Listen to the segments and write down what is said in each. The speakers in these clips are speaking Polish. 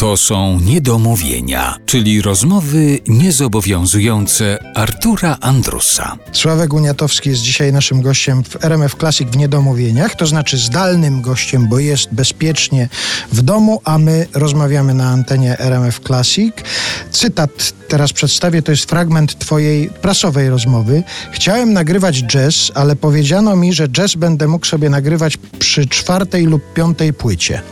To są niedomówienia, czyli rozmowy niezobowiązujące Artura Andrusa. Sławek Uniatowski jest dzisiaj naszym gościem w RMF Classic w niedomówieniach, to znaczy zdalnym gościem, bo jest bezpiecznie w domu, a my rozmawiamy na antenie RMF Classic. Cytat teraz przedstawię, to jest fragment twojej prasowej rozmowy. Chciałem nagrywać jazz, ale powiedziano mi, że jazz będę mógł sobie nagrywać przy czwartej lub piątej płycie.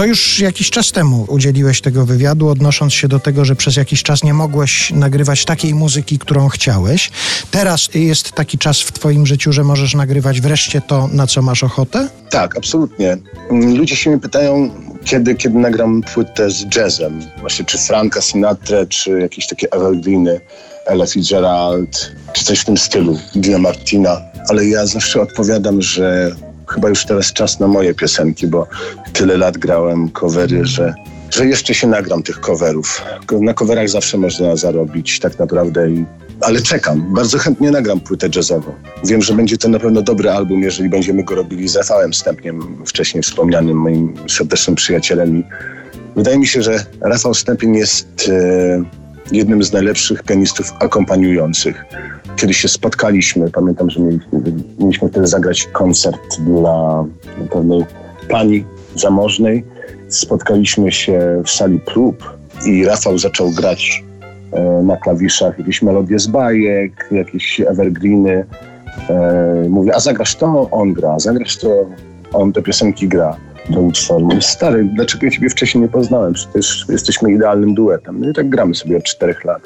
To już jakiś czas temu udzieliłeś tego wywiadu, odnosząc się do tego, że przez jakiś czas nie mogłeś nagrywać takiej muzyki, którą chciałeś. Teraz jest taki czas w Twoim życiu, że możesz nagrywać wreszcie to, na co masz ochotę? Tak, absolutnie. Ludzie się mnie pytają, kiedy, kiedy nagram płytę z jazzem. Właśnie czy Franka Sinatra, czy jakieś takie evergreeny, Ella Fitzgerald, czy coś w tym stylu, Dina Martina. Ale ja zawsze odpowiadam, że chyba już teraz czas na moje piosenki, bo tyle lat grałem covery, że, że jeszcze się nagram tych coverów. Na coverach zawsze można zarobić tak naprawdę i ale czekam. Bardzo chętnie nagram płytę jazzową. Wiem, że będzie to na pewno dobry album, jeżeli będziemy go robili z Rafałem Stępniem, wcześniej wspomnianym moim serdecznym przyjacielem. Wydaje mi się, że Rafał Stępień jest e, jednym z najlepszych pianistów akompaniujących kiedy się spotkaliśmy, pamiętam, że mieliśmy, wtedy zagrać koncert dla pewnej pani zamożnej. Spotkaliśmy się w sali prób i Rafał zaczął grać e, na klawiszach jakieś melodie z bajek, jakieś evergreeny. E, mówię, a zagrasz to? On gra. Zagrasz to? On te piosenki gra Stary, dlaczego ja ciebie wcześniej nie poznałem? Przecież jesteśmy idealnym duetem. No i tak gramy sobie od czterech lat.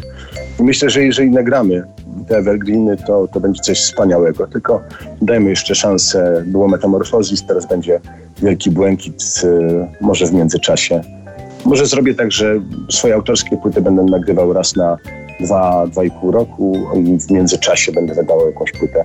Myślę, że jeżeli nagramy te evergreeny, to, to będzie coś wspaniałego. Tylko dajmy jeszcze szansę. Było Metamorfozis, teraz będzie Wielki Błękit, y, może w międzyczasie. Może zrobię tak, że swoje autorskie płyty będę nagrywał raz na dwa, dwa i pół roku i w międzyczasie będę wydawał jakąś płytę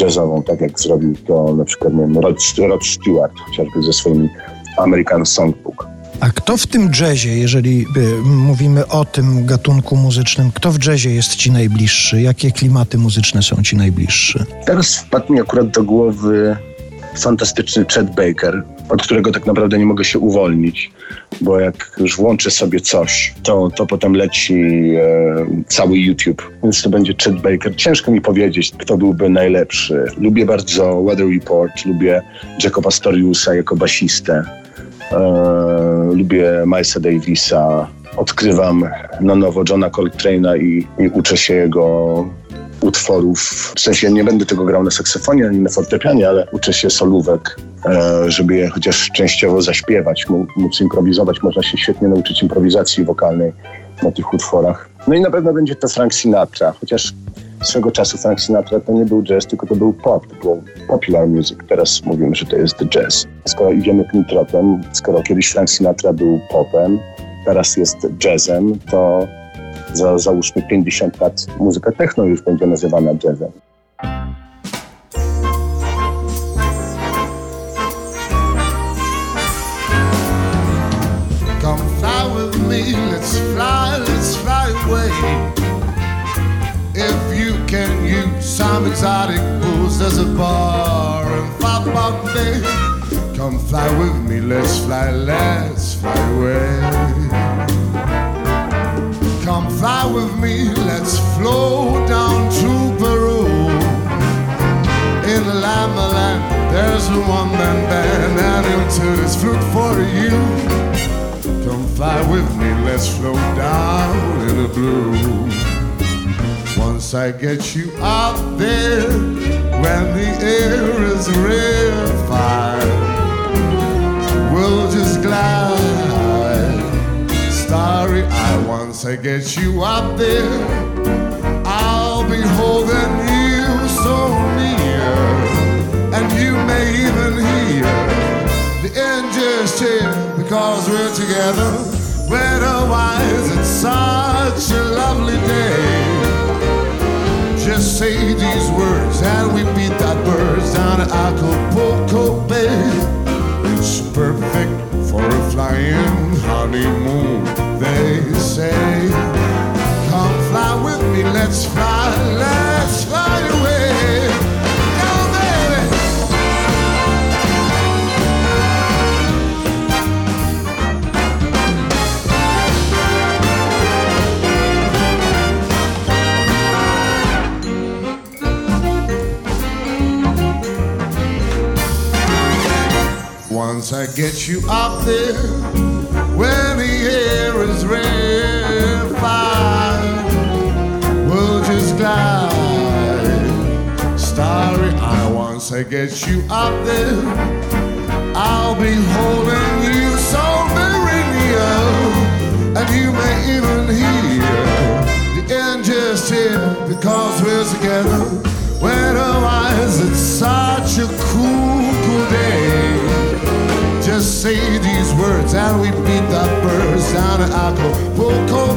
jazzową, tak jak zrobił to na przykład nie wiem, Rod, Rod Stewart, chociażby ze swoim American Songbook. A kto w tym jazzie, jeżeli y, mówimy o tym gatunku muzycznym, kto w jazzie jest ci najbliższy? Jakie klimaty muzyczne są ci najbliższe? Teraz wpadł mi akurat do głowy fantastyczny Chet Baker, od którego tak naprawdę nie mogę się uwolnić, bo jak już włączę sobie coś, to, to potem leci e, cały YouTube, więc to będzie Chet Baker. Ciężko mi powiedzieć, kto byłby najlepszy. Lubię bardzo Weather Report, lubię Jacka Pastoriusa jako basistę, e, lubię Milesa Davisa, odkrywam na nowo Johna Coltrane'a i, i uczę się jego utworów. W sensie nie będę tego grał na saksofonie ani na fortepianie, ale uczę się solówek, e, żeby je chociaż częściowo zaśpiewać, móc improwizować. Można się świetnie nauczyć improwizacji wokalnej na tych utworach. No i na pewno będzie to Frank Sinatra, chociaż swego czasu Frank Sinatra to nie był jazz, tylko to był pop, to był popular music. Teraz mówimy, że to jest jazz. Skoro idziemy tym tropem, skoro kiedyś Frank Sinatra był popem, teraz jest jazzem, to za załóżmy 50 lat muzyka techno już będzie nazywana jazzem. Come fly with me, let's fly, let's fly away. If you can use some exotic booze, there's a bar in Far Bay. Come fly with me, let's fly, let's fly away. Come fly with me, let's flow down to Peru. In the Lama land, there's a one man band, and he'll into this flute for you. Come fly with me, let's flow down in the blue. Once I get you out there, when the air is rarefied, we'll just glide Once I get you up there, I'll be holding you so near, and you may even hear the angels cheer because we're together. Weatherwise, it's such a lovely day. Just say these words and we beat that birds down at Acapulco Let's fly, let's fly away. Go, baby. Once I get you up there, where the air is red. Once I get you up there, I'll be holding you so very near, and you may even hear the angels sing because we're together. Weatherwise, it's such a cool, cool day. Just say these words and we beat the birds down at Acapulco